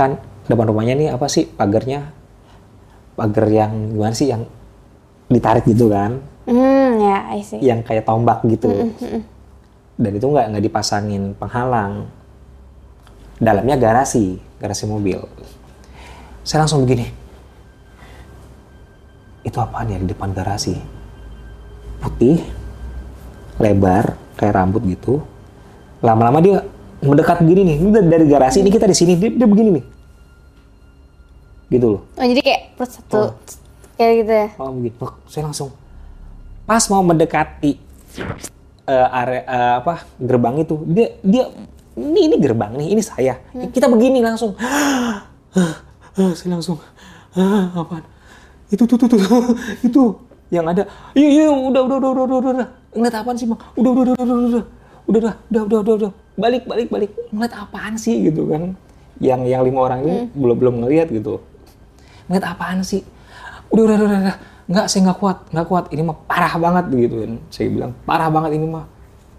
kan? Depan rumahnya nih apa sih pagarnya pagar yang gimana sih? Yang ditarik gitu kan? Hmm, ya, I see. yang kayak tombak gitu. Dan itu nggak nggak dipasangin penghalang. Dalamnya garasi garasi mobil. Saya langsung begini. Itu apaan ya di depan garasi? Putih lebar kayak rambut gitu. Lama-lama dia mendekat begini nih. Ini dari garasi ini kita di sini. Dia, dia begini nih gitu loh Oh, jadi kayak per satu kayak gitu ya. Oh begitu. Saya langsung pas mau mendekati eh, area eh, apa gerbang itu dia dia ini ini gerbang nih ini saya kita begini langsung saya langsung ah, apaan itu tuh tuh tuh itu yang ada iya iya udah udah udah udah udah udah, ngeliat apaan sih bang udah udah udah udah udah udah udah udah udah udah udah udah balik balik balik ngeliat apaan sih gitu kan yang yang lima orang ini belum belum ngeliat gitu ngeliat apaan sih? Udah udah udah udah, udah. nggak saya nggak kuat. Nggak kuat. Ini mah parah banget gitu kan. Saya bilang parah banget ini mah.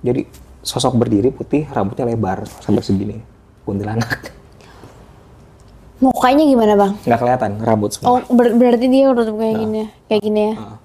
Jadi sosok berdiri putih rambutnya lebar sampai segini. Kuntilanak. Mukanya gimana, Bang? nggak kelihatan rambut semua. Oh, ber- berarti dia udah kayak gini ya. Kayak gini ya. Kau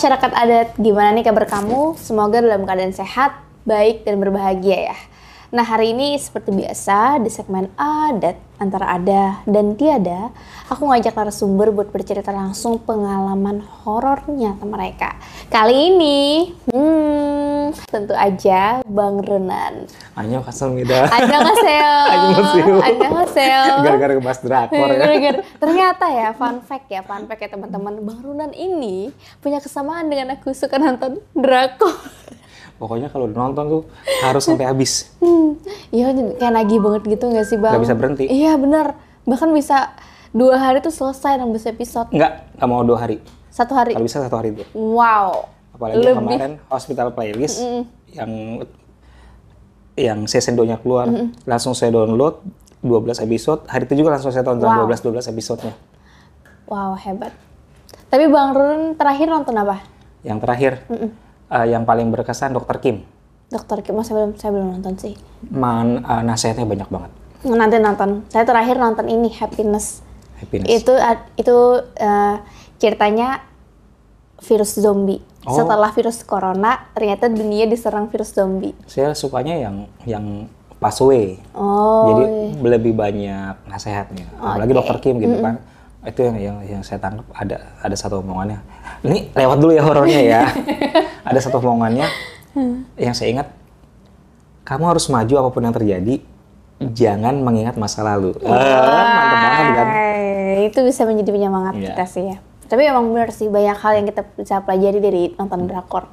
masyarakat adat, gimana nih kabar kamu? Semoga dalam keadaan sehat, baik, dan berbahagia ya. Nah hari ini seperti biasa di segmen adat antara ada dan tiada, aku ngajak narasumber buat bercerita langsung pengalaman horornya mereka. Kali ini, hmm, tentu aja Bang Renan. Anyo kasih Annyeonghaseyo. Annyeonghaseyo. Annyeonghaseyo. gara-gara ngebahas drakor ya Gara-gara. Ternyata ya, fun fact ya, fun fact ya teman-teman. Bang Runan ini punya kesamaan dengan aku suka nonton drakor. pokoknya kalau udah nonton tuh harus sampai habis Hmm, Iya, kayak nagih banget gitu nggak sih bang? Nggak bisa berhenti. Iya bener. Bahkan bisa dua hari tuh selesai 16 episode. nggak nggak mau dua hari Satu hari. kalau bisa satu hari tuh Wow. Apalagi yang kemarin hospital playlist yang yang season 2 nya keluar langsung saya download 12 episode hari itu juga langsung saya tonton Wow. 12 12 episodenya Wow, hebat. Tapi Bang Run terakhir nonton apa? yang terakhir eh, yang paling berkesan Dokter Kim Dokter Kim, oh, saya belum, saya belum nonton sih. Man, eh, nasihatnya banyak banget Nanti nonton. Saya terakhir nonton ini Happiness. happiness Itu ad- itu eh, ceritanya virus zombie. Oh. Setelah virus corona, ternyata dunia diserang virus zombie. saya sukanya yang yang Paswe Oh, jadi lebih banyak nasihatnya. Apalagi Dokter Kim gitu kan. Itu yang yang yang saya tangkap. Ada ada satu omongannya. Ini lewat dulu ya horornya ya. Ada satu omongannya yang saya ingat kamu harus maju apa pun yang terjadi jangan mengingat masa lalu. Ah, mantap banget kan? Itu bisa menjadi penyemangat Iya. kita sih ya. Tapi emang benar sih banyak hal yang kita bisa pelajari dari nonton drakor.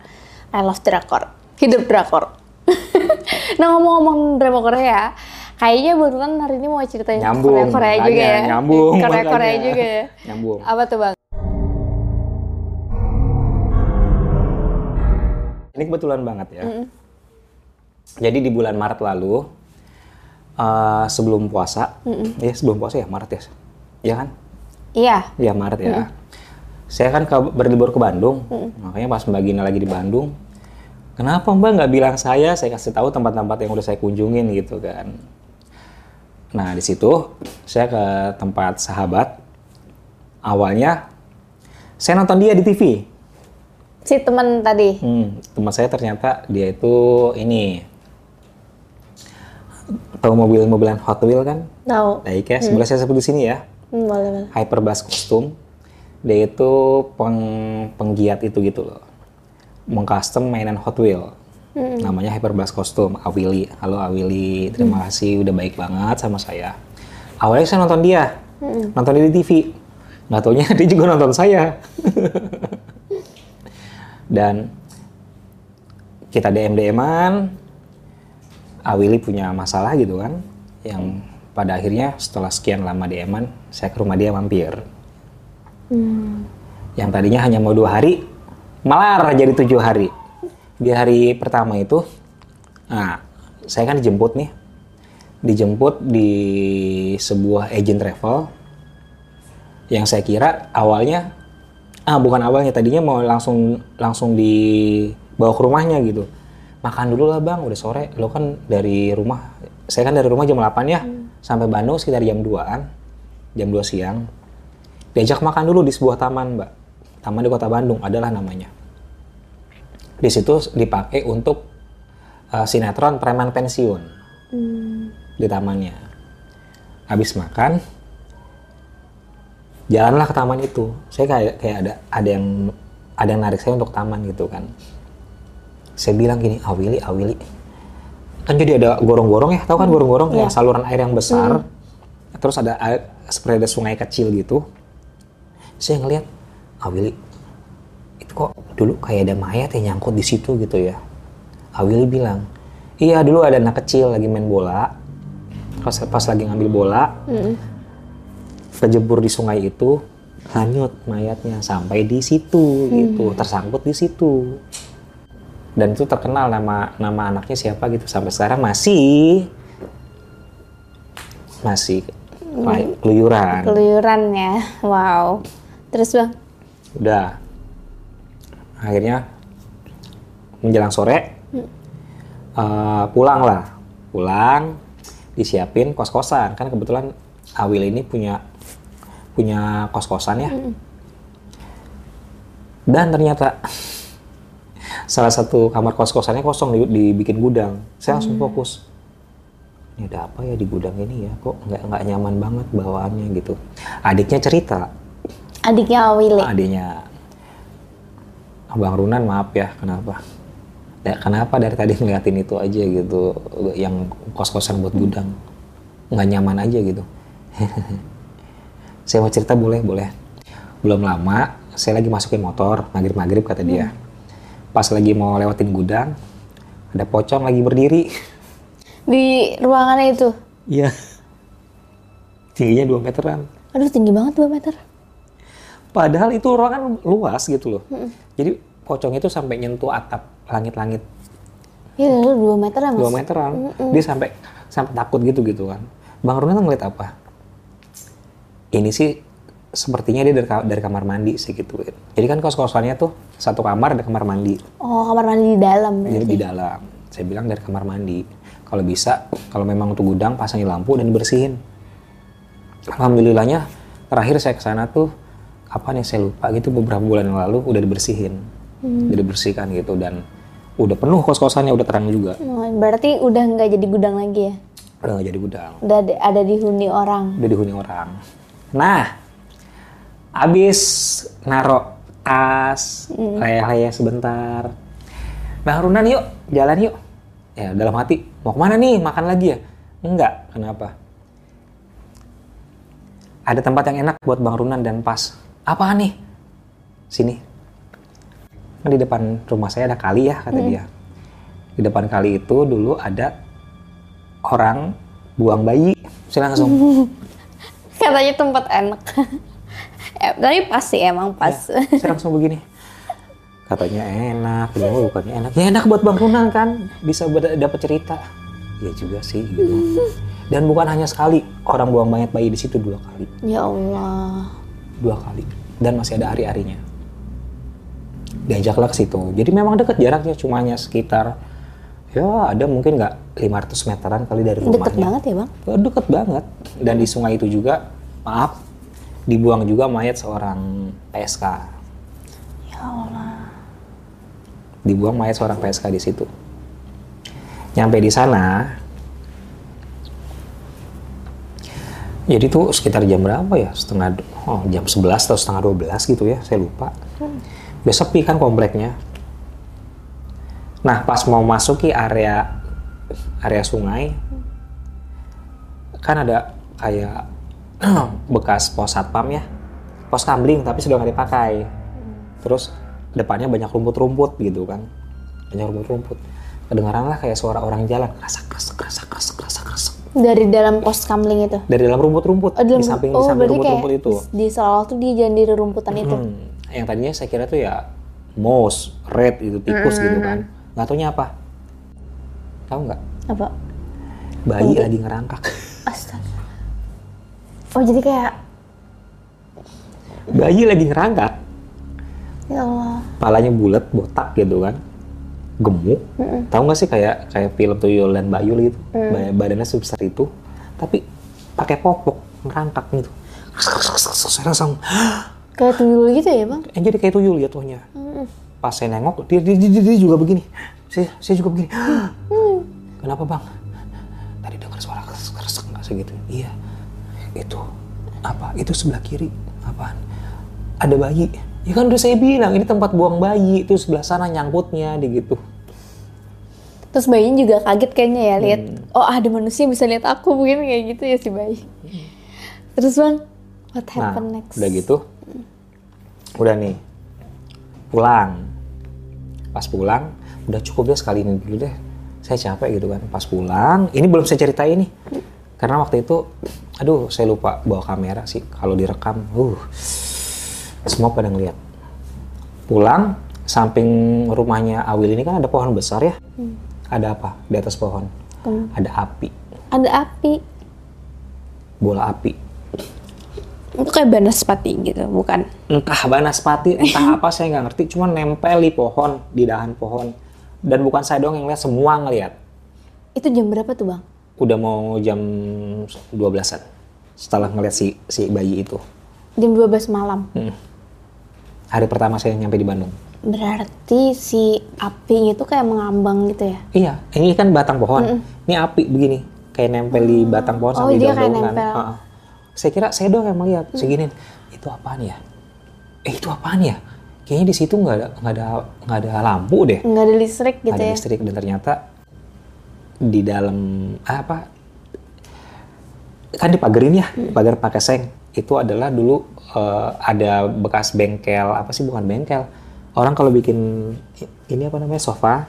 I love drakor. Hidup drakor. nah ngomong-ngomong drama Korea, kayaknya Bang hari ini mau ceritain Nyambung, Korea Korea juga ya. nyambung, Korea Korea juga ya. Nyambung. Apa tuh bang? Ini kebetulan banget ya. Jadi di bulan Maret lalu, eh, sebelum puasa, ya sebelum puasa ya Maret ya, ya kan? Iya. Ya Maret ya. Saya kan ke, berlibur ke Bandung, makanya pas Mbak Gina lagi di Bandung, kenapa Mbak nggak bilang saya? Saya kasih tahu tempat-tempat yang udah saya kunjungin gitu kan. Nah di situ saya ke tempat sahabat. Awalnya saya nonton dia di TV. Si teman tadi. Hmm, teman saya ternyata dia itu ini tahu mobil-mobilan Hot Wheel kan? Tahu. Diecast, boleh saya sebut di sini ya. Hmm, boleh boleh. Hyperbass Custom. Dia itu peng- penggiat itu gitu loh. Mengcustom mainan Hot Wheel. Namanya Hyperbass Custom, Awili. Halo Awili, terima kasih udah baik banget sama saya. Awalnya saya nonton dia, nonton dia di TV. Nggak taunya dia juga nonton saya. Dan kita DM-DM-an, Awili punya masalah gitu kan, yang pada akhirnya setelah sekian lama DM-an, saya ke rumah dia mampir. Yang tadinya hanya mau dua hari, malah jadi tujuh hari. di hari pertama itu, nah saya kan dijemput nih, dijemput di sebuah agent travel. Yang saya kira awalnya ah bukan awalnya tadinya mau langsung langsung dibawa ke rumahnya gitu. Makan dulu lah bang udah sore. Lo kan dari rumah saya kan dari rumah jam 8 ya. Sampai Bandung sekitar jam 2an jam 2 siang diajak makan dulu di sebuah taman mbak. Taman di kota Bandung adalah namanya. Di situ dipakai untuk uh, sinetron preman pensiun. Di tamannya. Habis makan jalanlah ke taman itu. Saya kayak kayak ada ada yang ada yang narik saya untuk taman gitu kan. Saya bilang gini awili awili. Kan jadi ada gorong-gorong ya tahu kan gorong-gorong kayak saluran air yang besar. Terus ada air, seperti ada sungai kecil gitu saya ngeliat awili itu kok dulu kayak ada mayat yang nyangkut di situ gitu ya? Awili bilang iya dulu ada anak kecil lagi main bola. Pas pas lagi ngambil bola kejebur di sungai itu hanyut mayatnya sampai di situ gitu tersangkut di situ. Dan itu terkenal nama nama anaknya siapa gitu. Sampai sekarang masih masih kayak keluyuran. Keluyuran ya. Wow. Terus bang? udah. Akhirnya menjelang sore eh, pulang lah. Pulang disiapin kos kosan kan kebetulan Awil ini punya punya kos kosan ya dan ternyata salah satu kamar kos kosannya kosong di- dibikin gudang. Saya langsung fokus. Ini ada apa ya di gudang ini ya? Kok nggak nggak nyaman banget bawaannya gitu. Adiknya cerita Adiknya Awili. adiknya. Abang Runan maaf ya kenapa? Ya kenapa dari tadi ngeliatin itu aja gitu yang kos-kosan buat gudang? Nggak nyaman aja gitu. Saya mau cerita boleh boleh. Belum lama saya lagi masukin motor maghrib maghrib kata dia. Pas lagi mau lewatin gudang ada pocong lagi berdiri. Di ruangannya itu. iya. Tingginya 2 meteran. Aduh tinggi banget 2 meter. Padahal itu ruangan luas gitu loh. Jadi pocong itu sampai nyentuh atap langit-langit Iya, lu 2 meter ya mas. 2 meteran. Dia sampai sampai takut gitu gitu kan. Bang Runa ngeliat apa? Ini sih sepertinya dia dari, dari kamar mandi sih gitu. Jadi kan kos-kosannya tuh satu kamar ada kamar mandi. Oh kamar mandi di dalam Jadi di dalam. Saya bilang dari kamar mandi. Kalau bisa, kalau memang untuk gudang pasangin lampu dan dibersihin. Alhamdulillahnya terakhir saya ke sana tuh kapan ya saya lupa gitu beberapa bulan yang lalu udah dibersihin. Udah dibersihkan gitu dan udah penuh kos-kosannya udah terang juga. Oh, berarti udah nggak jadi gudang lagi ya? Udah nggak jadi gudang. Udah ada, ada dihuni orang. Udah dihuni orang. Nah, abis naro tas, leyeh-leyeh sebentar. Bang Runan yuk, jalan yuk. Ya dalam hati, mau ke mana nih? Makan lagi ya? Enggak, kenapa? Ada tempat yang enak buat Bang Runan dan pas. Apaan nih? Sini. Kan di depan rumah saya ada kali ya, kata dia. Di depan kali itu dulu ada orang buang bayi. Saya langsung, Katanya tempat enak. eh, tapi pas sih emang pas. Ya, saya langsung begini. Katanya enak, ya bukannya enak. Ya enak buat Bang Runang kan, bisa dapat cerita. Ya juga sih gitu. Dan bukan hanya sekali, orang buang mayat bayi di situ dua kali, ya Allah. Dua kali. Dan masih ada hari-harinya. Diajaklah ke situ. Jadi memang dekat jaraknya, cuma hanya sekitar ya ada mungkin nggak 500 meteran kali dari rumahnya. Deket banget ya bang? Oh, deket banget. Dan di sungai itu juga, maaf, dibuang juga mayat seorang PSK. Ya Allah. Dibuang mayat seorang PSK di situ. Nyampe di sana, jadi tuh sekitar jam berapa ya? Setengah, oh, jam 11 atau setengah 12 gitu ya, saya lupa. Udah sepi kan kompleknya. Nah, pas mau masuki area area sungai, kan ada kayak bekas pos satpam ya, pos kambling tapi sudah nggak dipakai. Terus depannya banyak rumput-rumput gitu kan, banyak rumput-rumput. Kedengaran lah kayak suara orang jalan, kerasak kerasak kerasak kerasak Dari dalam pos kamling itu? dari dalam rumput-rumput Oh, dalam, di samping oh, di samping rumput-rumput itu. Di seolah tuh dia jalan di rumputan itu. Hmm, yang tadinya saya kira tuh ya mouse, red itu tikus gitu kan. Nggak taunya apa? Tahu nggak? Apa? Bayi lagi ngerangkak. Astaga. Oh jadi kayak Bayi lagi ngerangkak. ya Allah. Palanya bulat, botak gitu kan. Gemuk. Tahu nggak sih kayak kayak film Tuyul dan Bayul gitu. Ba- Badannya sebesar itu. Tapi pakai popok ngerangkak gitu. Saya langsung Kayak tuyul gitu ya bang? Eh, jadi kayak tuyul jatuhnya. Pas saya nengok, dia, dia, dia, dia juga begini. Saya, saya juga begini. Kenapa bang? Tadi dengar suara keresek nggak segitu? Iya. Itu apa? Itu sebelah kiri. Apaan? Ada bayi. Ya kan udah saya bilang ini tempat buang bayi. Itu sebelah sana nyangkutnya, di gitu. Terus bayinya juga kaget kayaknya ya lihat Hmm. oh ada manusia bisa lihat aku mungkin kayak gitu ya si bayi. Terus bang, what Nah, happened next? udah gitu. Udah nih. Pulang. Pas pulang, udah cukup deh sekali ini dulu deh. Saya capek gitu kan. Pas pulang, ini belum saya ceritain nih. Karena waktu itu, aduh saya lupa bawa kamera sih. Kalau direkam, uh, semua pada ngeliat. Pulang, samping rumahnya Awil ini kan ada pohon besar ya. Ada apa di atas pohon? Ada api, Ada api. bola api. Itu kayak banaspati gitu, bukan? entah banaspati, entah apa saya nggak ngerti, cuma nempel di pohon, di dahan pohon. Dan bukan saya doang yang lihat, semua ngeliat. Itu jam berapa tuh bang? Udah mau jam 12-an setelah ngeliat si si bayi itu. Jam 12 malam. Hmm. Hari pertama saya nyampe di Bandung. Berarti si apinya itu kayak mengambang gitu ya? Iya, ini kan batang pohon. Ini api begini, kayak nempel di batang pohon Oh, sampai dia kayak nempel. Saya kira saya doang yang melihat. Saya giniin, itu apaan ya? Eh itu apaan ya? Kayaknya di situ nggak ada nggak ada nggak ada lampu deh. Nggak ada listrik gitu ada ya? listrik dan ternyata di dalam ah, apa kan dipagerin ya pagar pakai seng itu adalah dulu eh, ada bekas bengkel apa sih bukan bengkel. Orang kalau bikin ini apa namanya sofa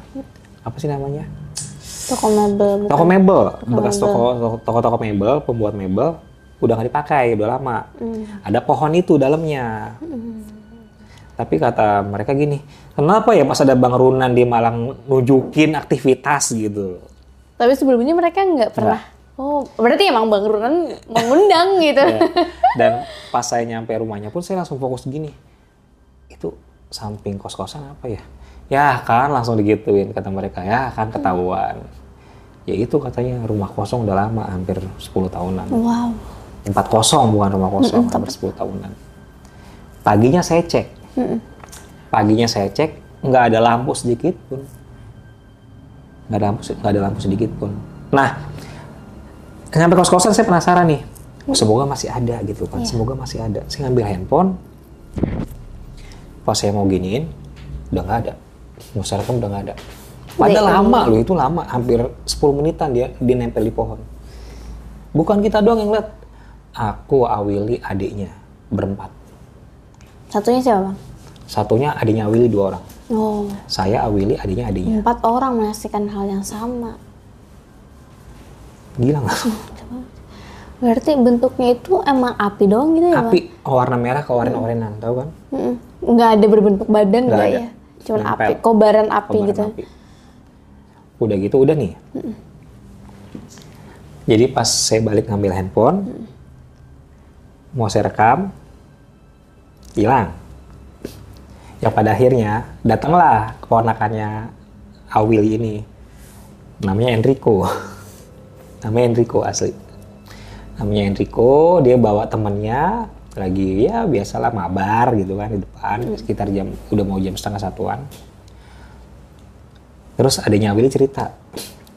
apa sih namanya? Toko mebel. bukan? toko mebel bekas toko toko toko mebel pembuat mebel udah nggak dipakai udah lama. Ada pohon itu dalamnya. Tapi kata mereka gini kenapa ya pas ada bang Runan di Malang nunjukin aktivitas gitu? Tapi sebelumnya mereka nggak pernah. Oh, berarti emang Bang Runan mengundang gitu. Ya. Dan pas saya nyampe rumahnya pun saya langsung fokus gini. Itu samping kos-kosan apa ya? Ya kan langsung digituin kata mereka. Ya kan ketahuan. Ya itu katanya rumah kosong udah lama hampir 10 tahunan. Wow. Tempat kosong bukan rumah kosong hampir 10 tahunan. Paginya saya cek. Paginya saya cek nggak ada lampu sedikit pun. Nggak ada lampu nggak ada lampu sedikit pun. Nah, nyampe kos-kosan saya penasaran nih. Semoga masih ada gitu kan. Semoga masih ada. Saya ngambil handphone. Pas saya mau giniin, udah nggak ada. Rekam udah nggak ada. Padahal lama loh, itu lama. Hampir 10 menitan dia, dia nempel di pohon. Bukan kita doang yang lihat. Aku, Awili, adiknya. Berempat. Satunya siapa Bang? Satunya adiknya Awili dua orang. Oh, Saya, Awili, adiknya adiknya. empat orang menyaksikan hal yang sama. Gila nggak? Berarti bentuknya itu emang api doang gitu ya Bang? Api warna merah ke oren-orenan, tahu kan? Mm-mm. Nggak ada berbentuk badan Nggak ada. ya? Cuman Nempel. api, kobaran api Kobaran gitu. api. Udah gitu, udah nih. Jadi pas saya balik ngambil handphone, mau saya rekam, hilang. Yang pada akhirnya datanglah keponakannya Awili ini. Namanya Enrico. Namanya Enrico asli. Namanya Enrico, dia bawa temennya lagi ya biasalah mabar gitu kan di depan sekitar jam udah mau jam setengah satuan. Terus adanya Willy cerita,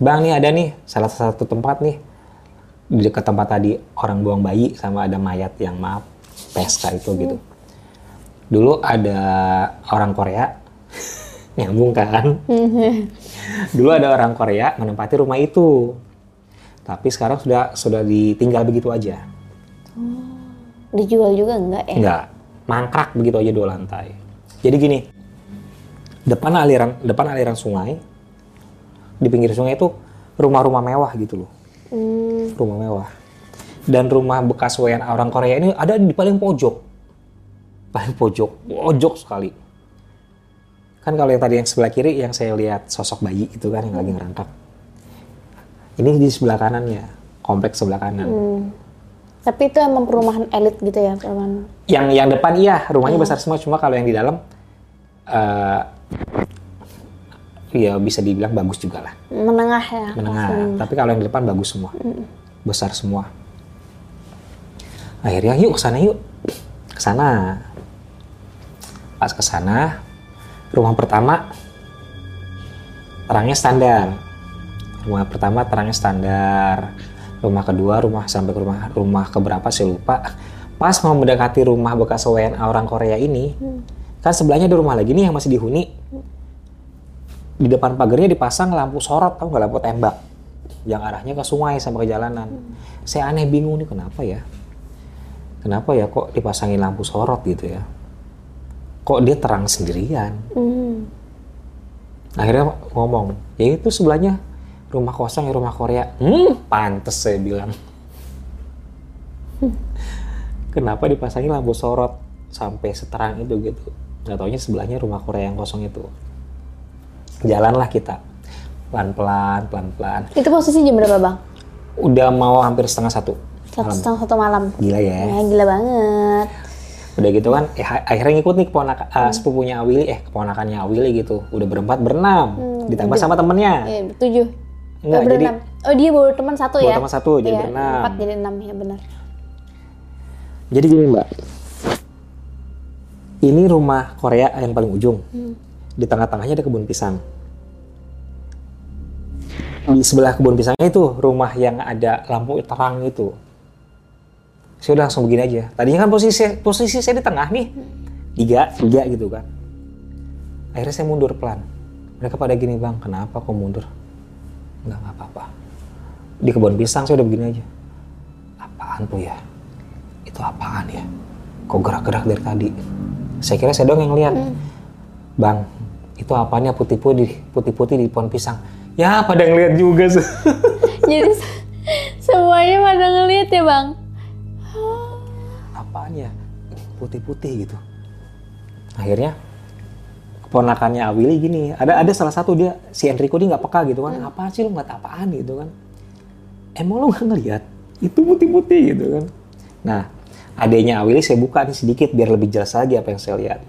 Bang nih ada nih salah satu tempat nih di dekat tempat tadi orang buang bayi sama ada mayat yang maaf pesta itu gitu. Dulu ada orang Korea nyambung kan. Dulu ada orang Korea menempati rumah itu. Tapi sekarang sudah sudah ditinggal begitu aja. Dijual juga enggak ya? Enggak, mangkrak begitu aja dua lantai. Jadi gini, depan aliran depan aliran sungai, di pinggir sungai itu rumah-rumah mewah gitu loh, Hmm, rumah mewah. Dan rumah bekas WNA orang Korea ini ada di paling pojok, paling pojok, pojok sekali. Kan kalau yang tadi yang sebelah kiri yang saya lihat sosok bayi itu kan yang lagi ngerangkap. Ini di sebelah kanannya, kompleks sebelah kanan. Hmm. Tapi itu emang perumahan elit gitu ya, perumahan. Yang yang depan iya, rumahnya besar semua cuma kalau yang di dalam eh ya bisa dibilang bagus juga lah. Menengah ya. menengah. Tapi kalau yang di depan bagus semua, besar semua. Akhirnya yuk ke sana yuk, ke sana. Pas ke sana, rumah pertama terangnya standar. Rumah pertama terangnya standar. Rumah kedua, rumah sampai ke rumah rumah keberapa saya lupa. Pas mau mendekati rumah bekas WNA orang Korea ini, kan sebelahnya ada rumah lagi nih yang masih dihuni. Di depan pagarnya dipasang lampu sorot tau nggak lampu tembak? Yang arahnya ke sungai sama ke jalanan. Saya aneh bingung nih kenapa ya? Kenapa ya kok dipasangin lampu sorot gitu ya? Kok dia terang sendirian? Hmm. akhirnya ngomong ya itu sebelahnya rumah kosong ya rumah Korea. Hmm pantes saya bilang. Kenapa dipasangin lampu sorot sampai seterang itu gitu? Nggak taunya sebelahnya rumah Korea yang kosong itu. Jalanlah kita. Pelan-pelan pelan-pelan. Itu posisi jam berapa bang? udah mau hampir setengah satu Satu malam. setengah satu malam. gila ya. Ya gila banget. udah gitu kan eh, akhirnya ngikut nih keponakan eh, sepupunya Awili eh keponakannya Awili gitu. Udah berempat berenam. Ditambah sama temennya. Iya, tujuh. Enggak, oh, jadi. Oh dia bawa teman satu Bawa ya? teman satu, jadi Iya, berenam. Empat jadi enam ya benar. jadi gini mbak. Ini rumah Korea yang paling ujung. Di tengah-tengahnya ada kebun pisang. Di sebelah kebun pisangnya itu rumah yang ada lampu terang itu. Saya udah langsung begini aja. Tadinya kan posisi posisi saya di tengah nih. Tiga tiga gitu kan. Akhirnya saya mundur pelan. Mereka pada gini bang kenapa kok mundur nggak nggak apa-apa. Di kebun pisang saya udah begini aja. Apaan tuh ya? Itu apaan ya? Kok gerak-gerak dari tadi? Saya kira saya doang yang lihat bang itu apanya putih-putih putih-putih di pohon pisang. Ya pada ngeliat juga sih. Jadi se- semuanya pada ngeliat ya bang. apaan ya? Putih-putih gitu. Akhirnya keponakannya Awili gini ada ada salah satu dia si Enrico dia nggak peka gitu kan apaan sih lu nggak apaan? gitu kan. Emang lu nggak ngeliat itu putih-putih gitu kan. Nah adanya Awili saya buka nih sedikit biar lebih jelas lagi apa yang saya lihat.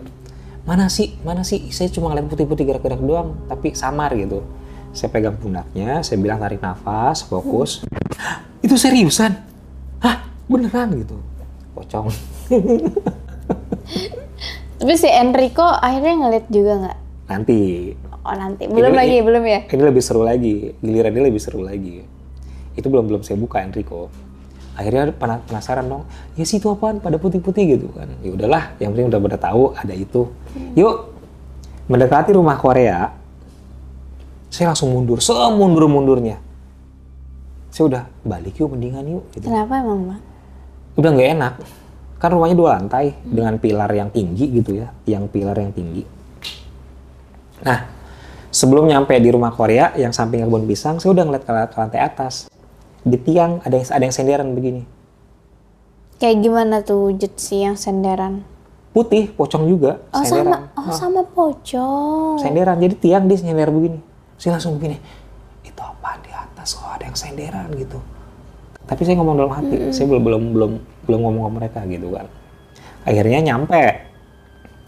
Mana sih mana sih? Saya cuma ngeliat putih-putih gerak-gerak doang tapi samar gitu. Saya pegang pundaknya saya bilang tarik nafas fokus. Itu seriusan? Hah? Beneran? gitu. Pocong Tapi si Enrico akhirnya ngeliat juga nggak? nanti. Oh nanti. Belum Ini- lagi, belum ya? ini lebih seru lagi. Giliran ini lebih seru lagi. Itu belum belum saya buka Enrico. Akhirnya pena- penasaran dong. Ya sih itu apaan? Pada putih-putih gitu kan. Ya udahlah yang penting udah pada tahu ada itu. Yuk mendekati rumah Korea. Saya langsung mundur semundur mundurnya saya udah balik yuk mendingan yuk gitu. Kenapa emang bang? udah nggak enak kan rumahnya dua lantai dengan pilar yang tinggi gitu ya yang pilar yang tinggi. Nah sebelum nyampe di rumah Korea yang samping kebun pisang saya udah ngeliat ke, ke lantai atas. Di tiang ada yang ada yang senderan begini. Kayak gimana tuh wujud si yang senderan? putih pocong juga Oh senderan. sama, oh sama pocong. senderan jadi tiang dia nyender begini. Saya langsung begini itu apa di atas? Kok ada yang senderan? gitu. Tapi saya ngomong dalam hati saya belum belum belum belum ngomong ke mereka gitu kan. Akhirnya nyampe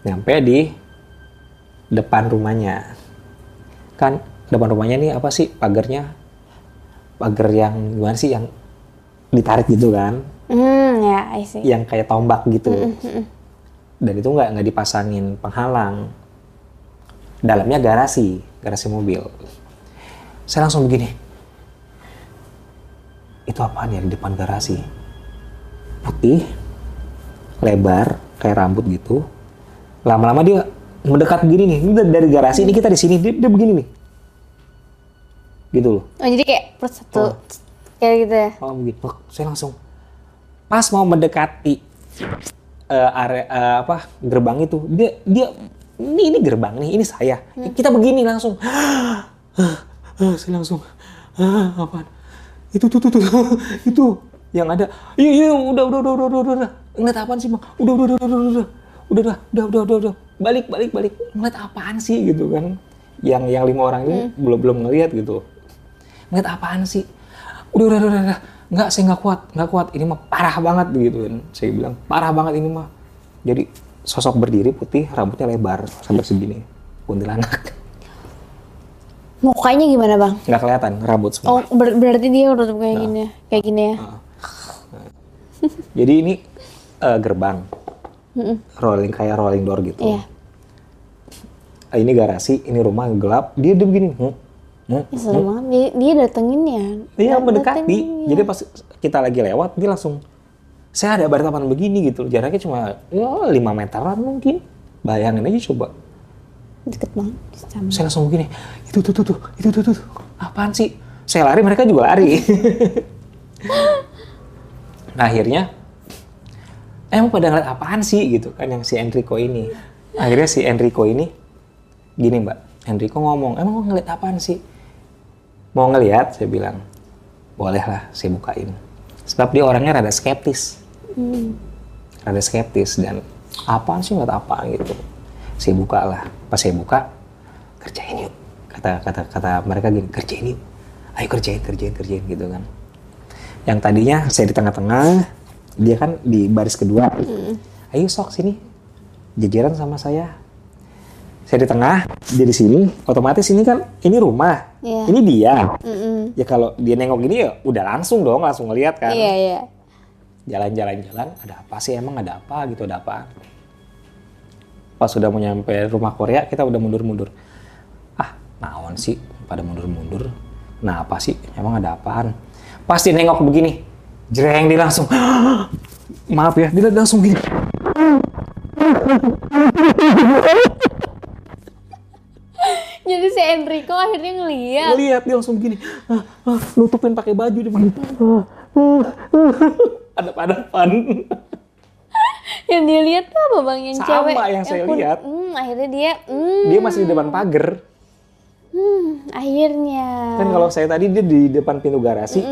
nyampe di depan rumahnya. Kan depan rumahnya nih apa sih pagarnya pagar yang gimana sih yang ditarik gitu kan? Hmm ya, I see. yang kayak tombak gitu. Dan itu nggak nggak dipasangin penghalang. Dalamnya garasi garasi mobil. Saya langsung begini. Itu apaan ya di depan garasi putih lebar kayak rambut gitu. Lama-lama dia mendekat begini nih. Ini dari- garasi ini kita di sini dia, dia begini nih. Gitu loh. Oh jadi kayak per satu kayak gitu ya? Oh begitu. Wah, saya langsung pas mau mendekati eh, area eh, apa gerbang itu. Dia dia ini ini gerbang nih ini saya. Kita begini langsung. Saya langsung "Ah, apaan? Itu tuh tuh tuh itu yang ada iya iya udah udah udah udah udah udah ngeliat apaan sih bang udah udah udah udah udah udah udah udah udah udah udah udah balik balik balik ngeliat apaan sih gitu kan yang yang lima orang ini belum belum ngeliat gitu ngeliat apaan sih udah udah udah udah, udah. nggak saya nggak kuat nggak kuat ini mah parah banget gitu kan saya bilang parah banget ini mah jadi sosok berdiri putih rambutnya lebar sampai segini kuntilanak Mukanya gimana bang? nggak kelihatan rambut semua Oh ber- berarti dia udah kayak gini ya, kayak gini ya. Jadi ini eh, gerbang rolling kayak rolling door gitu Iya. Eh, ini garasi ini rumah gelap dia dia begini hmm, hmm, Ya, banget. Dia, dia datengin ya. Iya Dat- mendekati. datengin, ya. Jadi pas kita lagi lewat dia langsung saya ada bertapan begini gitu. Jaraknya cuma ya 5 meteran mungkin. Bayangin aja coba. deket banget. Sama. Saya langsung begini. Itu tuh tuh tuh, itu tuh. tuh. Apaan sih? Saya lari mereka juga lari. nah, akhirnya emang pada ngeliat apaan sih gitu kan yang si Enrico ini. Akhirnya si Enrico ini gini mbak, Enrico ngomong, emang mau ngeliat apaan sih? Mau ngeliat? Saya bilang, boleh lah, saya bukain. Sebab dia orangnya rada skeptis. Rada skeptis dan apaan sih ngeliat apaan gitu. Saya buka lah. Pas saya buka, kerjain yuk. Kata kata kata mereka gini, kerjain yuk. Ayo kerjain, kerjain, kerjain gitu kan. Yang tadinya saya di tengah-tengah, dia kan di baris kedua. Ayo sok sini, jajaran sama saya. Saya di tengah, dia di sini. Otomatis ini kan, ini rumah, Iya. ini dia. Mm-mm. Ya kalau dia nengok gini ya udah langsung dong, langsung ngeliat kan. Iya iya. Jalan-jalan-jalan, ada apa sih emang ada apa gitu, ada apa. Pas sudah mau nyampe rumah Korea, kita udah mundur-mundur. Ah, naon sih pada mundur-mundur. Nah apa sih, emang ada apaan? Pasti nengok begini, jreng dia langsung. Maaf ya, dia langsung gini. Jadi si Enrico akhirnya ngeliat. Ngeliat dia langsung begini, ah, ah, nutupin pakai baju di mana? Ah, ah, ah. Adap-adapan. Yang dia lihat tuh apa bang? Yang Sama cewek. yang saya pun- lihat. Hmm, akhirnya dia. Hmm, Dia masih di depan pagar. Hmm, akhirnya. Kan kalau saya tadi dia di depan pintu garasi,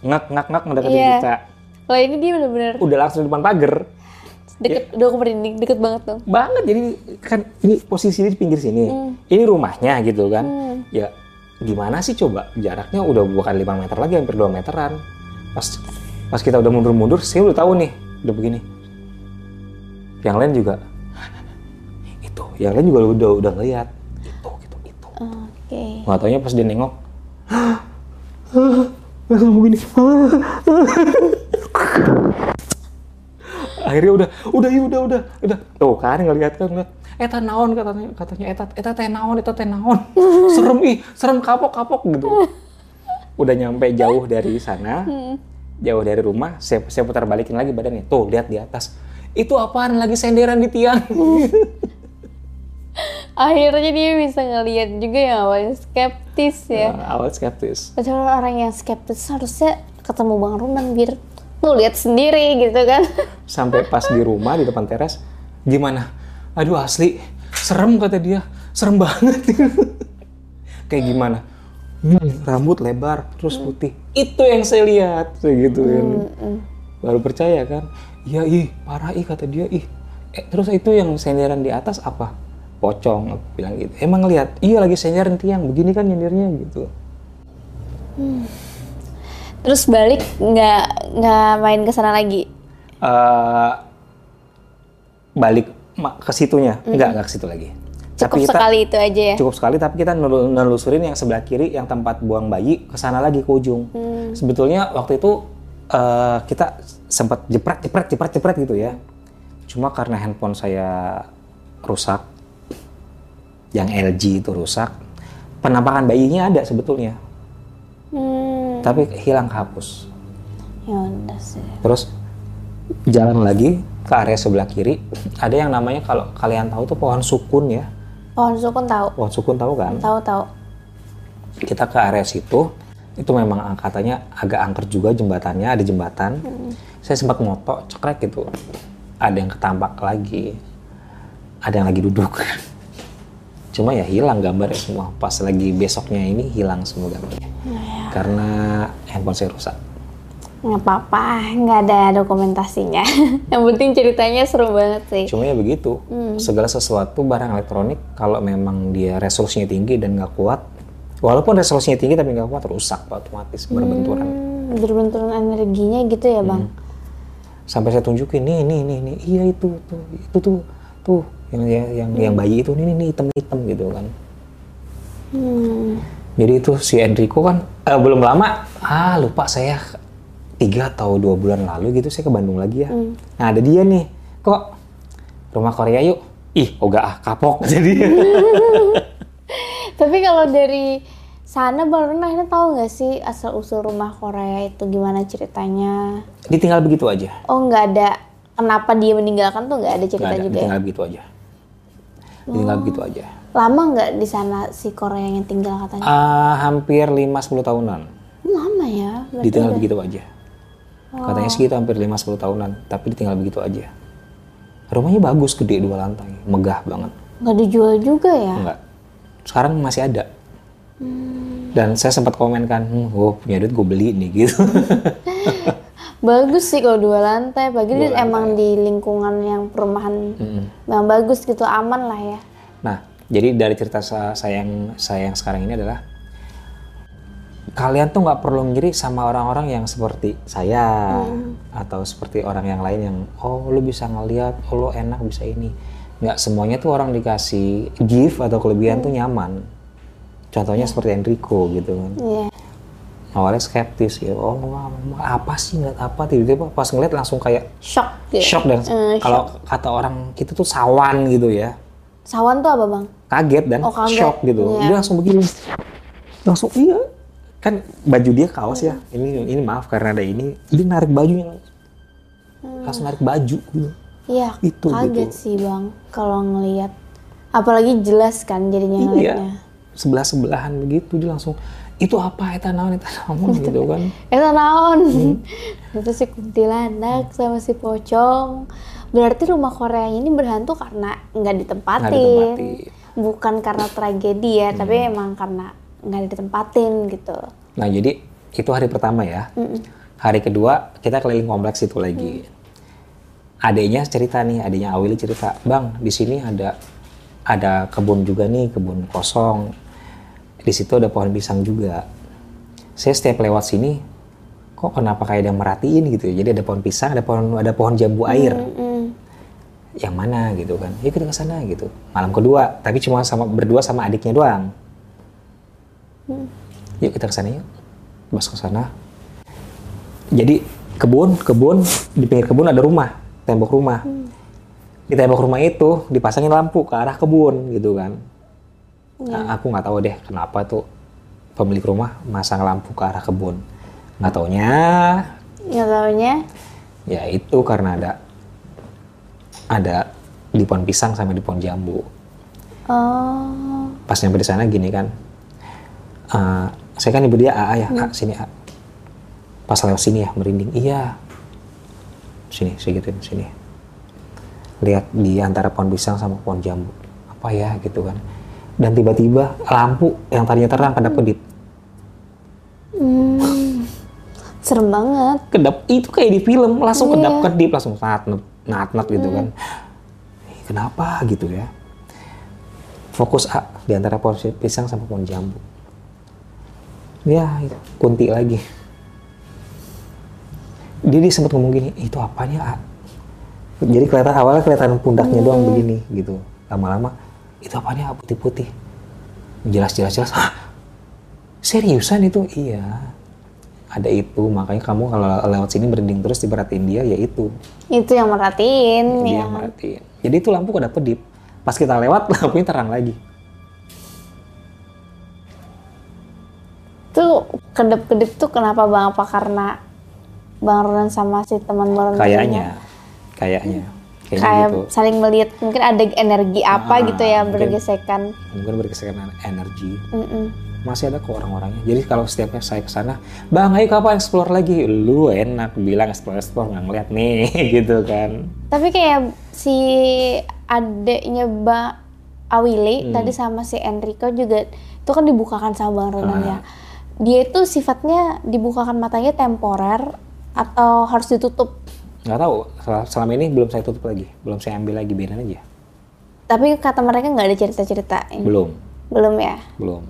ngak ngak ngak mendekati Iya. kita. Kalau ini dia bener-bener Udah langsung di depan pagar. deket. Udah aku merinding, deket banget tuh. Banget jadi kan ini posisinya di pinggir sini. Ini rumahnya gitu kan. Ya gimana sih coba jaraknya udah bukan 5 meter lagi hampir 2 meteran. Pas pas kita udah mundur-mundur, saya udah tahu nih, udah begini. Yang lain juga itu, yang lain juga udah udah ngeliat. Oke. Nggak taunya pas dia nengok, langsung begini. Akhirnya udah, udah iya udah, udah, udah. Tuh kan ngeliat kan ngeliat. Eta naon katanya, katanya eta, eta teh naon, eta teh naon. serem ih, serem kapok kapok gitu. Udah nyampe jauh dari sana, jauh dari rumah, saya, saya putar balikin lagi badannya. Tuh lihat di atas. Itu apaan lagi senderan di tiang? Akhirnya dia bisa ngeliat juga yang awalnya skeptis ya. Nah, awal skeptis. Padahal orang yang skeptis harusnya ketemu Bang Runan biar lu lihat sendiri gitu kan. sampai pas di rumah di depan teras gimana? Aduh asli serem kata dia. Serem banget. Kayak gimana? "Hmm, rambut lebar terus putih. Itu yang saya lihat saya gituin baru percaya kan? Iya ih parah ih kata dia ih. Eh, terus itu yang senderan di atas apa pocong aku bilang gitu emang lihat iya lagi senderan tiang begini kan nyendirnya gitu Terus balik nggak nggak main ke sana lagi. Eh, balik ke situnya enggak enggak ke situ lagi Cukup Tapi kita- sekali itu aja ya. cukup sekali tapi kita nelu- nelusurin yang sebelah kiri yang tempat buang bayi ke sana lagi ke ujung. Sebetulnya waktu itu eh, kita sempat jepret jepret jepret jepret gitu ya. Cuma karena handphone saya rusak, yang LG itu rusak, penampakan bayinya ada sebetulnya, Hmm, tapi hilang kehapus. ya udah sih. Terus jalan lagi ke area sebelah kiri, ada yang namanya kalau kalian tahu tuh pohon sukun ya. Pohon sukun tahu. Pohon sukun tahu kan? Tahu tahu. kita ke area situ itu memang katanya agak angker juga jembatannya ada jembatan saya sempat moto cekrek gitu ada yang ketampak lagi ada yang lagi duduk cuma ya hilang gambarnya semua pas lagi besoknya ini hilang semua gambarnya karena handphone saya rusak nggak apa-apa, nggak ada dokumentasinya. Yang penting ceritanya seru banget sih. Cuma ya begitu, Hmm. segala sesuatu barang elektronik kalau memang dia resolusinya tinggi dan nggak kuat, walaupun resolusinya tinggi tapi nggak kuat rusak otomatis berbenturan. Hmm, berbenturan energinya gitu ya bang. Sampai saya tunjukin nih, nih, nih, nih, iya itu tuh, itu tuh, tuh yang yang yang, yang bayi itu nih, nih, nih hitam hitam gitu kan. Hmm. Jadi itu si Enrico kan eh, belum lama, ah lupa saya tiga atau dua bulan lalu gitu saya ke Bandung lagi ya. Nah ada dia nih, kok rumah Korea yuk. Ih, oga ah kapok jadi. Tapi kalau dari sana bang Rena akhirnya tahu nggak sih asal usul rumah Korea itu gimana ceritanya? Ditinggal begitu aja. Oh nggak ada kenapa dia meninggalkan tuh nggak ada cerita Nggak ada, juga ya? ditinggal begitu aja. Ditinggal begitu aja. Lama nggak di sana si Korea yang tinggal katanya? Ah, hampir 5-10 tahunan. Lama ya. berarti Ditinggal udah- begitu aja. Katanya segitu hampir 5-10 tahunan, tapi ditinggal begitu aja. Rumahnya bagus, gede dua lantai, megah banget. nggak dijual juga ya? Enggak. Sekarang masih ada. Dan saya sempat komen kan, hmm, oh punya duit gue beli nih gitu. Bagus sih kalau dua lantai, Dua dia emang di lingkungan yang perumahan Mm-mm. yang bagus gitu, aman lah ya. Nah, jadi dari cerita sa- saya yang saya yang sekarang ini adalah kalian tuh nggak perlu ngiri sama orang-orang yang seperti saya atau seperti orang yang lain yang oh lu bisa ngeliat, oh lu enak bisa ini. Nggak semuanya tuh orang dikasih gift atau kelebihan tuh nyaman. Contohnya seperti Enrico gitu kan. Iya. Awalnya skeptis gitu, oh apa sih ngeliat apa tiba-tiba pas ngeliat langsung kayak Shock gitu. shock dan Eh, kalau kata orang kita tuh sawan gitu ya Sawan tuh apa bang? kaget dan Oh, kaget. shock gitu. Iya. Dia langsung begini. Langsung iya. Kan baju dia kaos ya. Ini ini maaf karena ada ini. Dia narik bajunya. Langsung narik baju gitu. Iya, Itu, kaget gitu. sih bang kalau ngelihat. Apalagi jelas kan jadinya ngeliatnya. Iya. Sebelah-sebelahan begitu dia langsung itu apa eta naon eta naon gitu kan. Itu naon? Hmm. Itu si kuntilanak sama si pocong. Berarti rumah Korea ini berhantu karena nggak ditempatin. Hmm. Bukan karena tragedi ya, tapi emang karena nggak ditempatin gitu. Nah, jadi itu hari pertama ya. Hari kedua kita keliling kompleks itu lagi. Adiknya cerita nih, adiknya Awili cerita, "Bang, di sini ada ada kebun juga nih, kebun kosong. Di situ ada pohon pisang juga. Saya setiap lewat sini, kok kenapa kayak ada yang merhatiin gitu ya. Jadi ada pohon pisang, ada pohon ada pohon jambu air. Mm-mm. Yang mana gitu kan. Yuk kita ke sana gitu. Malam kedua, tapi cuma sama berdua sama adiknya doang. Yuk kita ke sana yuk. Pas ke sana. Jadi kebun, kebun di pinggir kebun ada rumah, tembok rumah. Di tembok rumah itu dipasangin lampu ke arah kebun gitu kan. Nah, aku nggak tahu deh kenapa tuh pemilik rumah masang lampu ke arah kebun. Nggak taunya Nggak taunya ya itu karena ada ada di pohon pisang sama di pohon jambu. Oh, Pas nyampe di sana gini kan, eh, saya kan ibu dia AA ya, A, sini A. Pas lewat sini ya merinding, iya. Sini, saya gituin sini. Lihat di antara pohon pisang sama pohon jambu, apa ya gitu kan. Dan tiba-tiba lampu yang tadinya terang kedap kedip, hmm. serem banget. kedap. Itu kayak di film langsung Iya. kedap kedip langsung nat nat nat gitu kan. Ih, kenapa? Gitu ya. Fokus A di antara pohon pisang sama pohon jambu. Ya itu, kunti lagi. Dia, dia sempat ngomong gini itu apanya A? Jadi kelihatan awalnya kelihatan pundaknya doang begini gitu. Lama-lama itu apanya? Putih-putih. Jelas-jelas jelas "Hah? seriusan itu? Iya. Ada itu. Makanya kamu kalau lewat sini merinding terus diperhatiin dia ya itu. Itu yang merhatiin dia ya. yang merhatiin. Jadi itu lampu kedap kedip pas kita lewat lampunya terang lagi. Tuh kedip-kedip tuh kenapa bang? Apa karena bang Ronan sama si teman Ronan kayaknya. kayaknya kayaknya kayak gitu saling melihat mungkin ada energi apa Ah, gitu ya mungkin. bergesekan. mungkin bergesekan energi Mm-mm. masih ada kok orang-orangnya jadi kalau setiapnya saya ke sana bang ayo kapan explore lagi lu enak bilang explore explore nggak ngeliat nih gitu kan Tapi kayak si adeknya Mbak Awili Hmm. tadi sama si Enrico juga itu kan dibukakan sama Bang Ronan Ah. ya. Dia itu sifatnya dibukakan matanya temporer Atau harus ditutup? Nggak tahu, sel- selama ini belum saya tutup lagi, belum saya ambil lagi, biarin aja. Tapi kata mereka nggak ada cerita-cerita ini. Belum, Belum ya? belum.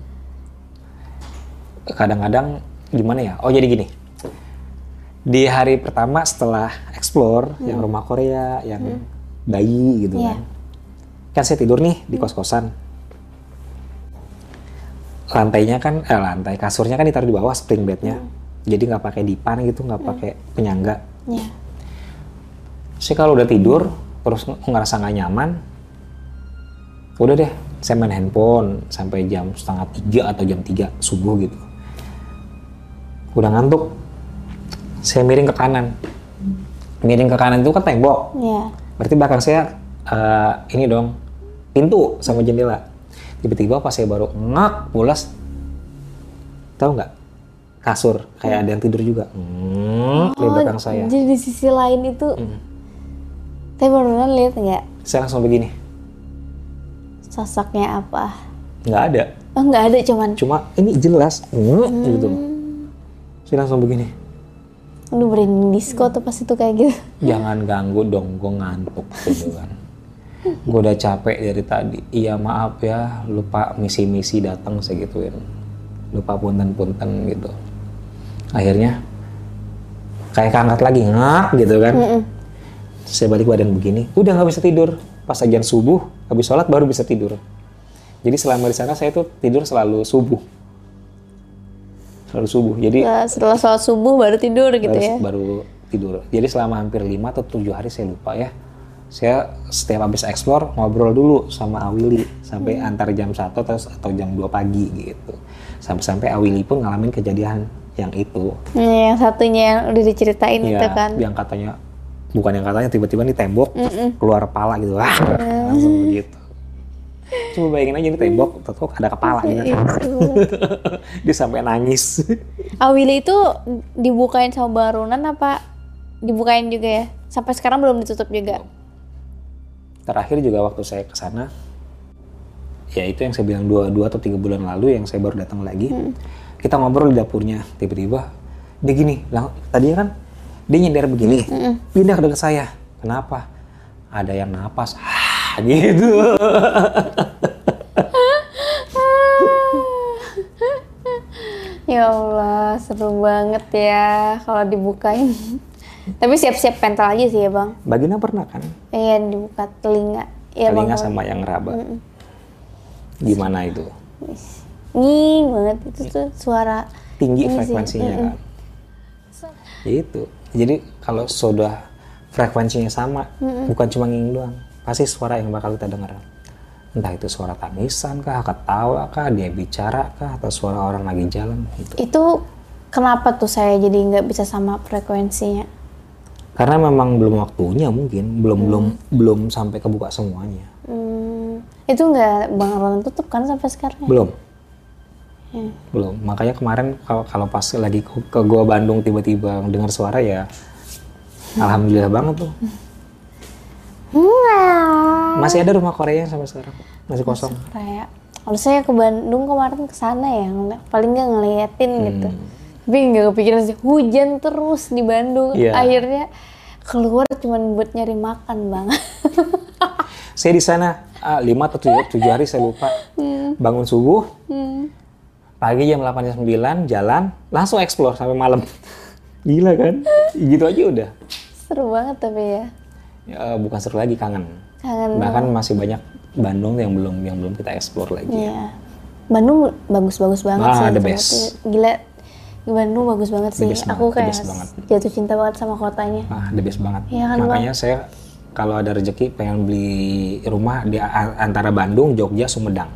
Kadang-kadang gimana ya? Oh jadi gini, di hari pertama setelah explore, yang rumah Korea, yang bayi gitu Iya. kan. Kan saya tidur nih di kos-kosan. Lantainya kan, eh lantai kasurnya kan ditaruh di bawah spring bednya. Jadi nggak pakai dipan gitu, nggak pakai penyangga. Ya. Saya kalau udah tidur terus ng- ngerasa nggak nyaman, udah deh saya main handphone sampai jam setengah tiga atau jam tiga subuh gitu. Udah ngantuk, saya miring ke kanan. Miring ke kanan itu kan tembok, Ya. berarti belakang saya eh, ini dong pintu sama jendela. Tiba-tiba pas saya baru ngak pulas, tahu nggak kasur kayak ada yang tidur juga, hmm, di belakang saya. Jadi di sisi lain itu, tapi beneran lihat nggak Saya langsung begini, sosoknya apa? nggak ada. Oh nggak ada cuman, Cuma ini jelas, hmm, gitu. Saya langsung begini, aduh berani disco tuh pas itu kayak gitu. jangan ganggu dong, gue ngantuk gitu kan. Gue udah capek dari tadi. Iya maaf ya, lupa misi-misi datang saya gituin. Lupa punten-punten gitu. Akhirnya kayak keangkat lagi ngak gitu kan. Saya balik badan begini, udah nggak bisa tidur. Pas ajan subuh, habis sholat baru bisa tidur. Jadi selama di sana saya tuh tidur selalu subuh. Selalu subuh. Jadi Nah, setelah sholat subuh baru tidur gitu baru, ya. baru tidur. Jadi selama hampir 5 atau 7 hari saya lupa ya. Saya setiap habis explore ngobrol dulu sama Awili sampai Hmm. antar jam 1 atau, atau jam 2 pagi gitu. Sampai-sampai Awili pun ngalamin kejadian yang itu. Nah, yang satunya yang udah diceritain itu Ya, kan. yang katanya bukan yang katanya tiba-tiba di tembok keluar kepala gitu. Wah, langsung begitu. Coba bayangin aja ini tembok, tetap ada kepala gitu. Iya. Dia sampai nangis. Awili itu dibukain sama barunan apa dibukain juga ya? Sampai sekarang belum ditutup juga. terakhir juga waktu saya ke sana ya itu yang saya bilang dua dua atau tiga bulan lalu yang saya baru datang lagi kita ngobrol di dapurnya tiba-tiba dia gini tadinya kan dia nyender begini pindah ke dekat saya. Kenapa? Ada yang napas. Ah, gitu. Ya Allah, seru banget ya kalau dibukain. Tapi siap-siap pentel aja sih ya bang. Bagina pernah kan? Iya dibuka telinga. Bang. telinga sama yang raba. Gimana itu? Nging banget itu tuh suara. tinggi sih, frekuensinya. Kan Ya itu. Jadi kalau sudah frekuensinya sama bukan cuma nging doang pasti suara yang bakal kita dengar. Entah itu suara tangisan kah ketawa kah dia bicara kah atau suara orang lagi jalan gitu. Itu kenapa tuh saya jadi nggak bisa sama frekuensinya? karena memang belum waktunya mungkin belum belum belum sampai kebuka semuanya. Hmm, itu nggak bang Roland tutup kan sampai sekarang? ya? belum belum makanya kemarin kalau kalau pas lagi ke, ke gua Bandung tiba-tiba dengar suara ya alhamdulillah banget tuh Hmm. masih ada rumah Korea sampai sekarang masih kosong Kayak kalau saya ke Bandung kemarin ke sana ya, paling nggak ngeliatin gitu. Tapi nggak kepikiran sih hujan terus di Bandung. Iya. Akhirnya keluar cuman buat nyari makan bang. saya di sana ah, lima atau tujuh, tujuh hari saya lupa bangun subuh pagi jam 8 jam 9 jalan langsung explore sampai malam gila kan gitu aja udah Seru banget tapi ya. Ya, bukan seru lagi kangen Kangen bahkan masih banyak Bandung yang belum yang belum kita explore lagi Iya. Bandung bagus-bagus banget Ah, sih. the best. Gila. Bandung bagus banget sih. best Aku banget, the kayak best banget. jatuh cinta banget sama kotanya. ah the best banget Iya kan, makanya saya kalau ada rezeki pengen beli rumah di antara Bandung Jogja Sumedang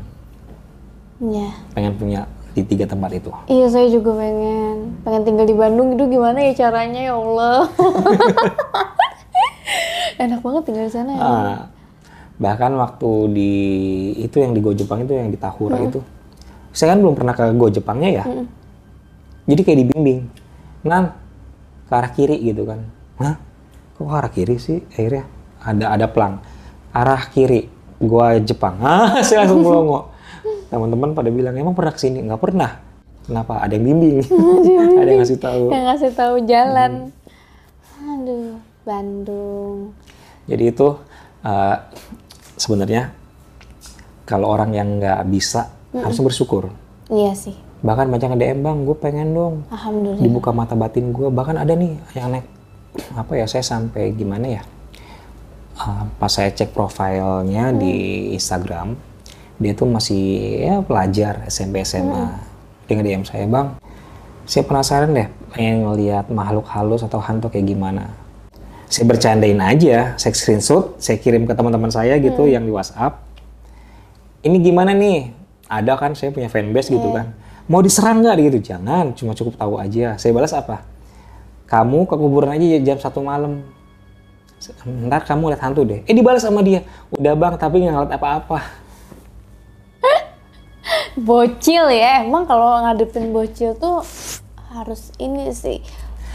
Iya. pengen punya di tiga tempat itu. Iya saya juga pengen. Pengen tinggal di Bandung. Itu gimana ya caranya? Ya Allah. Enak banget tinggal di sana ya. Ah, bahkan waktu di itu yang di Go Jepang itu yang di Tahura itu. Saya kan belum pernah ke Go Jepangnya ya. Jadi kayak dibimbing nan ke arah kiri gitu kan. Hah? kok ke arah kiri sih? Akhirnya ada ada pelang. Arah kiri gua Jepang. Ah saya langsung melongo teman-teman pada bilang emang pernah ke sini nggak pernah kenapa ada yang bimbing ada yang ngasih tahu Yang ngasih tahu jalan. Aduh, Bandung. Jadi itu eh, sebenarnya kalau orang yang nggak bisa harus bersyukur. Iya sih. Bahkan banyak yang DM bang, gue pengen dong Alhamdulillah. dibuka mata batin gue. Bahkan ada nih yang naik apa ya saya sampai gimana ya? Eh, pas saya cek profilnya di Instagram, dia tuh masih ya pelajar SMP SMA. Dia nge-DM saya bang, saya penasaran deh pengen ngeliat makhluk halus atau hantu kayak gimana. Saya bercandain aja, saya screenshot, saya kirim ke teman-teman saya gitu yang di WhatsApp. Ini gimana nih? Ada kan saya punya fanbase gitu kan. Mau diserang nggak gitu? Jangan, cuma cukup tahu aja. Saya balas apa? Kamu ke kuburan aja jam satu malam. Ntar kamu lihat hantu deh. Eh dibalas sama dia. Udah bang, tapi nggak ngeliat apa-apa. Bocil ya. Emang kalau ngadepin bocil tuh harus ini sih.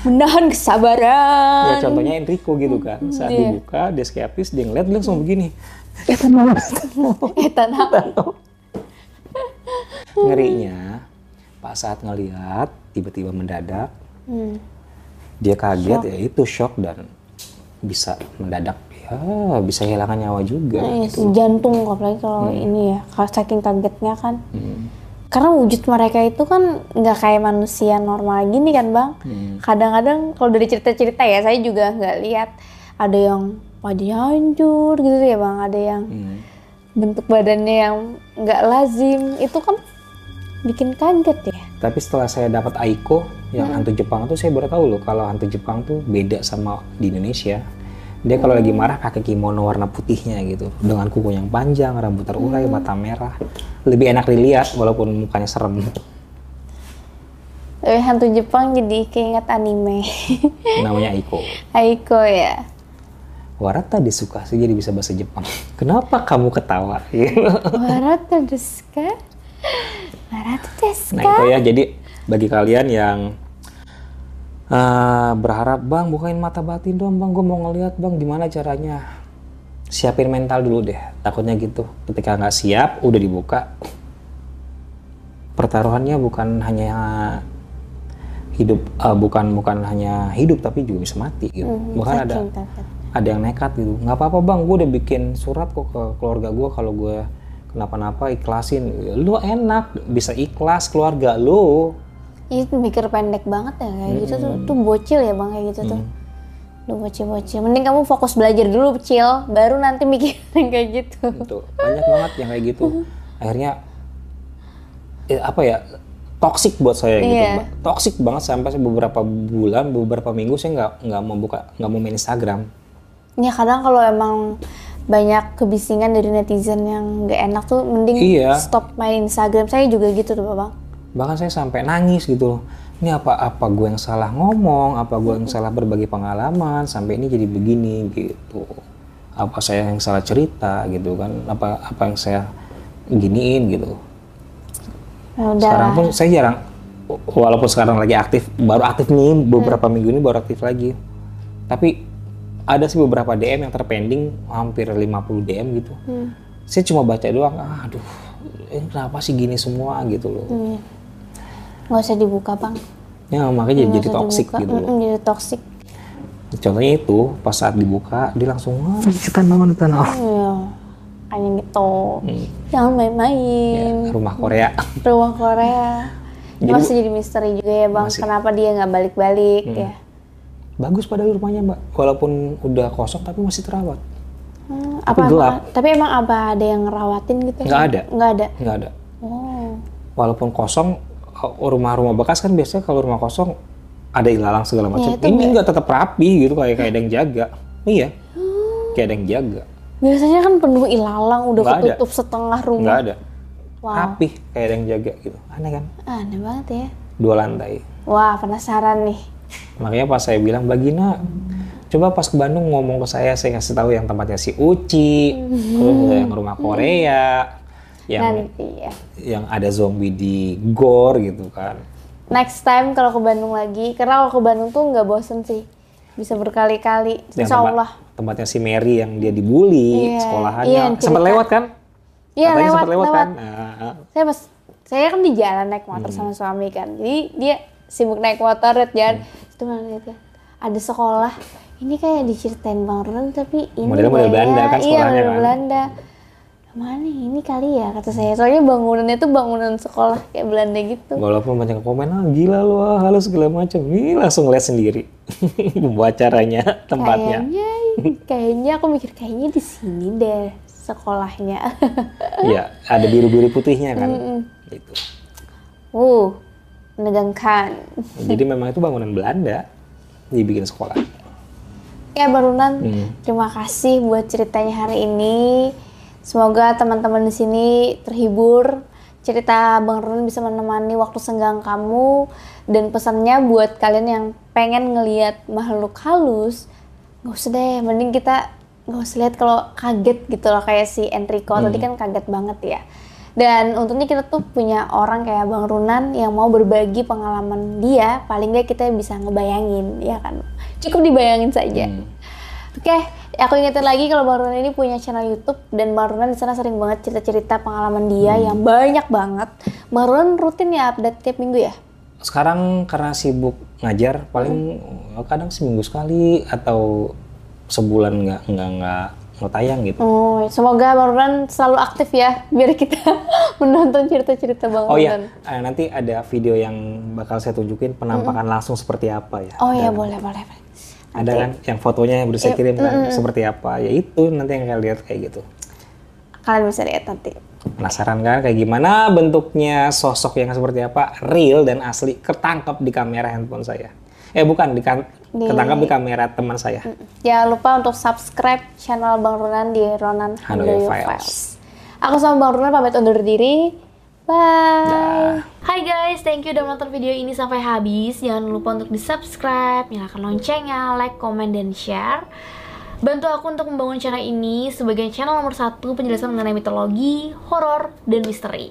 Menahan kesabaran. Ya contohnya Enrico gitu kan. Saat Iya. dibuka, dia skeptis, dia ngeliat, dia langsung begini. Eh. Eh, tanah. Ngerinya, Pak saat ngeliat, tiba-tiba mendadak, Hmm. dia kaget ya itu shock dan bisa mendadak ya bisa kehilangan nyawa juga Iya sih, jantung apalagi kalau Hmm. ini ya. Kalau saking kagetnya kan. Karena wujud mereka itu kan nggak kayak manusia normal gini kan bang. Hmm. Kadang-kadang kalau dari cerita-cerita ya saya juga nggak lihat ada yang wajahnya hancur gitu ya bang. Ada yang Hmm. bentuk badannya yang nggak lazim. Itu kan bikin kaget ya. tapi setelah saya dapat Aiko yang hantu Jepang tuh saya baru tahu loh kalau hantu Jepang tuh beda sama di Indonesia dia kalau lagi marah pakai kimono warna putihnya gitu. Dengan kuku yang panjang rambut terurai mata merah. Lebih enak dilihat walaupun mukanya serem. Tapi hantu Jepang jadi keinget anime. namanya Aiko. Aiko ya. Warata disuka sih jadi bisa bahasa Jepang. Kenapa kamu ketawa? Warata desu ka? Warata desu Nah itu ya, jadi bagi kalian yang eh, berharap bang bukain mata batin dong bang, gue mau ngeliat bang gimana caranya. Siapin mental dulu deh, takutnya gitu. Ketika nggak siap, udah dibuka. Pertaruhannya bukan hanya hidup, eh, bukan bukan hanya hidup tapi juga bisa mati gitu. Bahkan ada Saking kaget. ada yang nekat gitu nggak apa-apa bang gue udah bikin surat kok ke keluarga gue kalau gue kenapa-napa ikhlasin lu enak bisa ikhlas keluarga lu Itu mikir pendek banget ya kayak gitu tuh. Tuh bocil ya bang kayak gitu tuh. Lu bocil-bocil. Mending kamu fokus belajar dulu bocil, baru nanti mikirin kayak gitu. gitu banyak banget yang kayak gitu akhirnya eh, apa ya toxic buat saya gitu Iya. mbak toxic banget sampai beberapa bulan beberapa minggu saya nggak nggak mau buka nggak mau main Instagram Ya kadang kalau emang banyak kebisingan dari netizen yang nggak enak tuh mending Iya. stop main Instagram. Saya juga gitu tuh bang. Bahkan saya sampai nangis gitu ini apa apa gue yang salah ngomong? Apa gue yang salah berbagi pengalaman? Sampai ini jadi begini gitu. Apa saya yang salah cerita gitu kan? Apa apa yang saya giniin gitu. Ya udah. sekarang pun saya jarang walaupun sekarang lagi aktif baru aktif nih beberapa minggu ini baru aktif lagi. Tapi ada sih beberapa DM yang terpending hampir 50 DM gitu. Saya cuma baca doang ah, aduh ini kenapa sih gini semua? gitu loh. Iya. Nggak usah dibuka bang. ya makanya jadi, jadi dibuka. gitu loh jadi toxic. contohnya itu pas saat dibuka dia langsung wah kita nonton Iya. Kayak gitu. Hmm. Jangan main-main. rumah Korea Rumah Korea. Ini Jadi- masih jadi misteri juga ya bang. Masih. Kenapa dia nggak balik-balik ya? bagus padahal rumahnya mbak walaupun udah kosong tapi masih terawat Hmm, Tapi apa, gelap. Tapi emang apa ada yang ngerawatin gitu? Nggak ada. Nggak ada. nggak ada Oh. walaupun kosong rumah-rumah bekas kan biasanya kalau rumah kosong ada ilalang segala macam. Ya, ini nggak tetap rapi gitu kayak kayak ada yang jaga. Iya. Kayak ada yang jaga. Biasanya kan penuh ilalang, udah ada. ketutup setengah nggak rumah. ada. Wow. rapi kayak ada yang jaga gitu. Aneh kan? Aneh banget ya. dua lantai. Wah, penasaran nih. makanya pas saya bilang Bagina coba pas ke Bandung ngomong ke saya saya kasih tahu yang tempatnya si Uci terus yang rumah Korea yang Nanti ya. yang ada zombie di gor gitu kan Next time kalau ke Bandung lagi, karena kalau ke Bandung tuh nggak bosen sih. Bisa berkali-kali. Insya tempat- Allah. tempatnya si Mary yang dia dibully Iya, sekolahannya iya, yang sempat lewat kan Iya, Katanya lewat, lewat, lewat. kan Nah, Saya pas, saya kan di jalan naik motor Hmm. sama suami kan. Jadi dia sibuk naik motor, jalan. Hmm. Itu malah liat kan. ada sekolah ini kayak diceritain Bang Ronan tapi ini Modelnya model nggak Belanda ya? kan iya sekolahnya model kan? Belanda mana ini kali ya kata saya soalnya bangunannya tuh bangunan sekolah kayak Belanda gitu Walaupun banyak komen, ah gila lu, ah, halo segala macam. Ini langsung lihat sendiri. Membuat caranya, tempatnya. kayaknya kayaknya aku mikir kayaknya di sini deh sekolahnya Iya, ada biru-biru putihnya kan. Gitu. uh menegangkan Jadi memang itu bangunan Belanda dibikin sekolah. Ya Barunan, Hmm. terima kasih buat ceritanya hari ini. Semoga teman-teman di sini terhibur. Cerita Bang Ronan bisa menemani waktu senggang kamu dan pesannya buat kalian yang pengen ngelihat makhluk halus, nggak usah deh, mending kita nggak usah lihat kalau kaget gitu loh kayak si Enrico tadi kan kaget banget ya. Dan untungnya kita tuh punya orang kayak Bang Runan yang mau berbagi pengalaman dia, paling nggak kita bisa ngebayangin, ya kan? Cukup dibayangin saja. Oke, aku ingetin lagi kalau Bang Runan ini punya channel YouTube dan Bang Runan di sana sering banget cerita-cerita pengalaman dia yang banyak banget. Bang Runan rutin ya update tiap minggu ya? Sekarang karena sibuk ngajar, paling Hmm. kadang seminggu sekali atau sebulan nggak nggak nggak nggak tayang gitu. Oh, semoga Bang Runan selalu aktif ya, biar kita menonton cerita-cerita Bang Oh Runan. iya, eh, nanti ada video yang bakal saya tunjukin penampakan langsung seperti apa ya. Oh iya, boleh, boleh. Ada kan yang fotonya yang udah saya kirim kan seperti apa. Ya itu nanti yang kalian lihat kayak gitu. Kalian bisa lihat nanti. Penasaran kan kayak gimana bentuknya sosok yang seperti apa real dan asli ketangkap di kamera handphone saya. Eh bukan di kan Di- ketangkap di kamera teman saya. Jangan lupa untuk subscribe channel Bang Runan di Ronan Handoyo Handoyo Files. Files. Aku sama Bang Runan pamit undur diri. Bye. Hai guys, thank you udah nonton video ini sampai habis. Jangan lupa untuk di subscribe, nyalakan loncengnya, like, komen, dan share. Bantu aku untuk membangun channel ini sebagai channel nomor satu penjelasan mengenai mitologi, horor, dan misteri.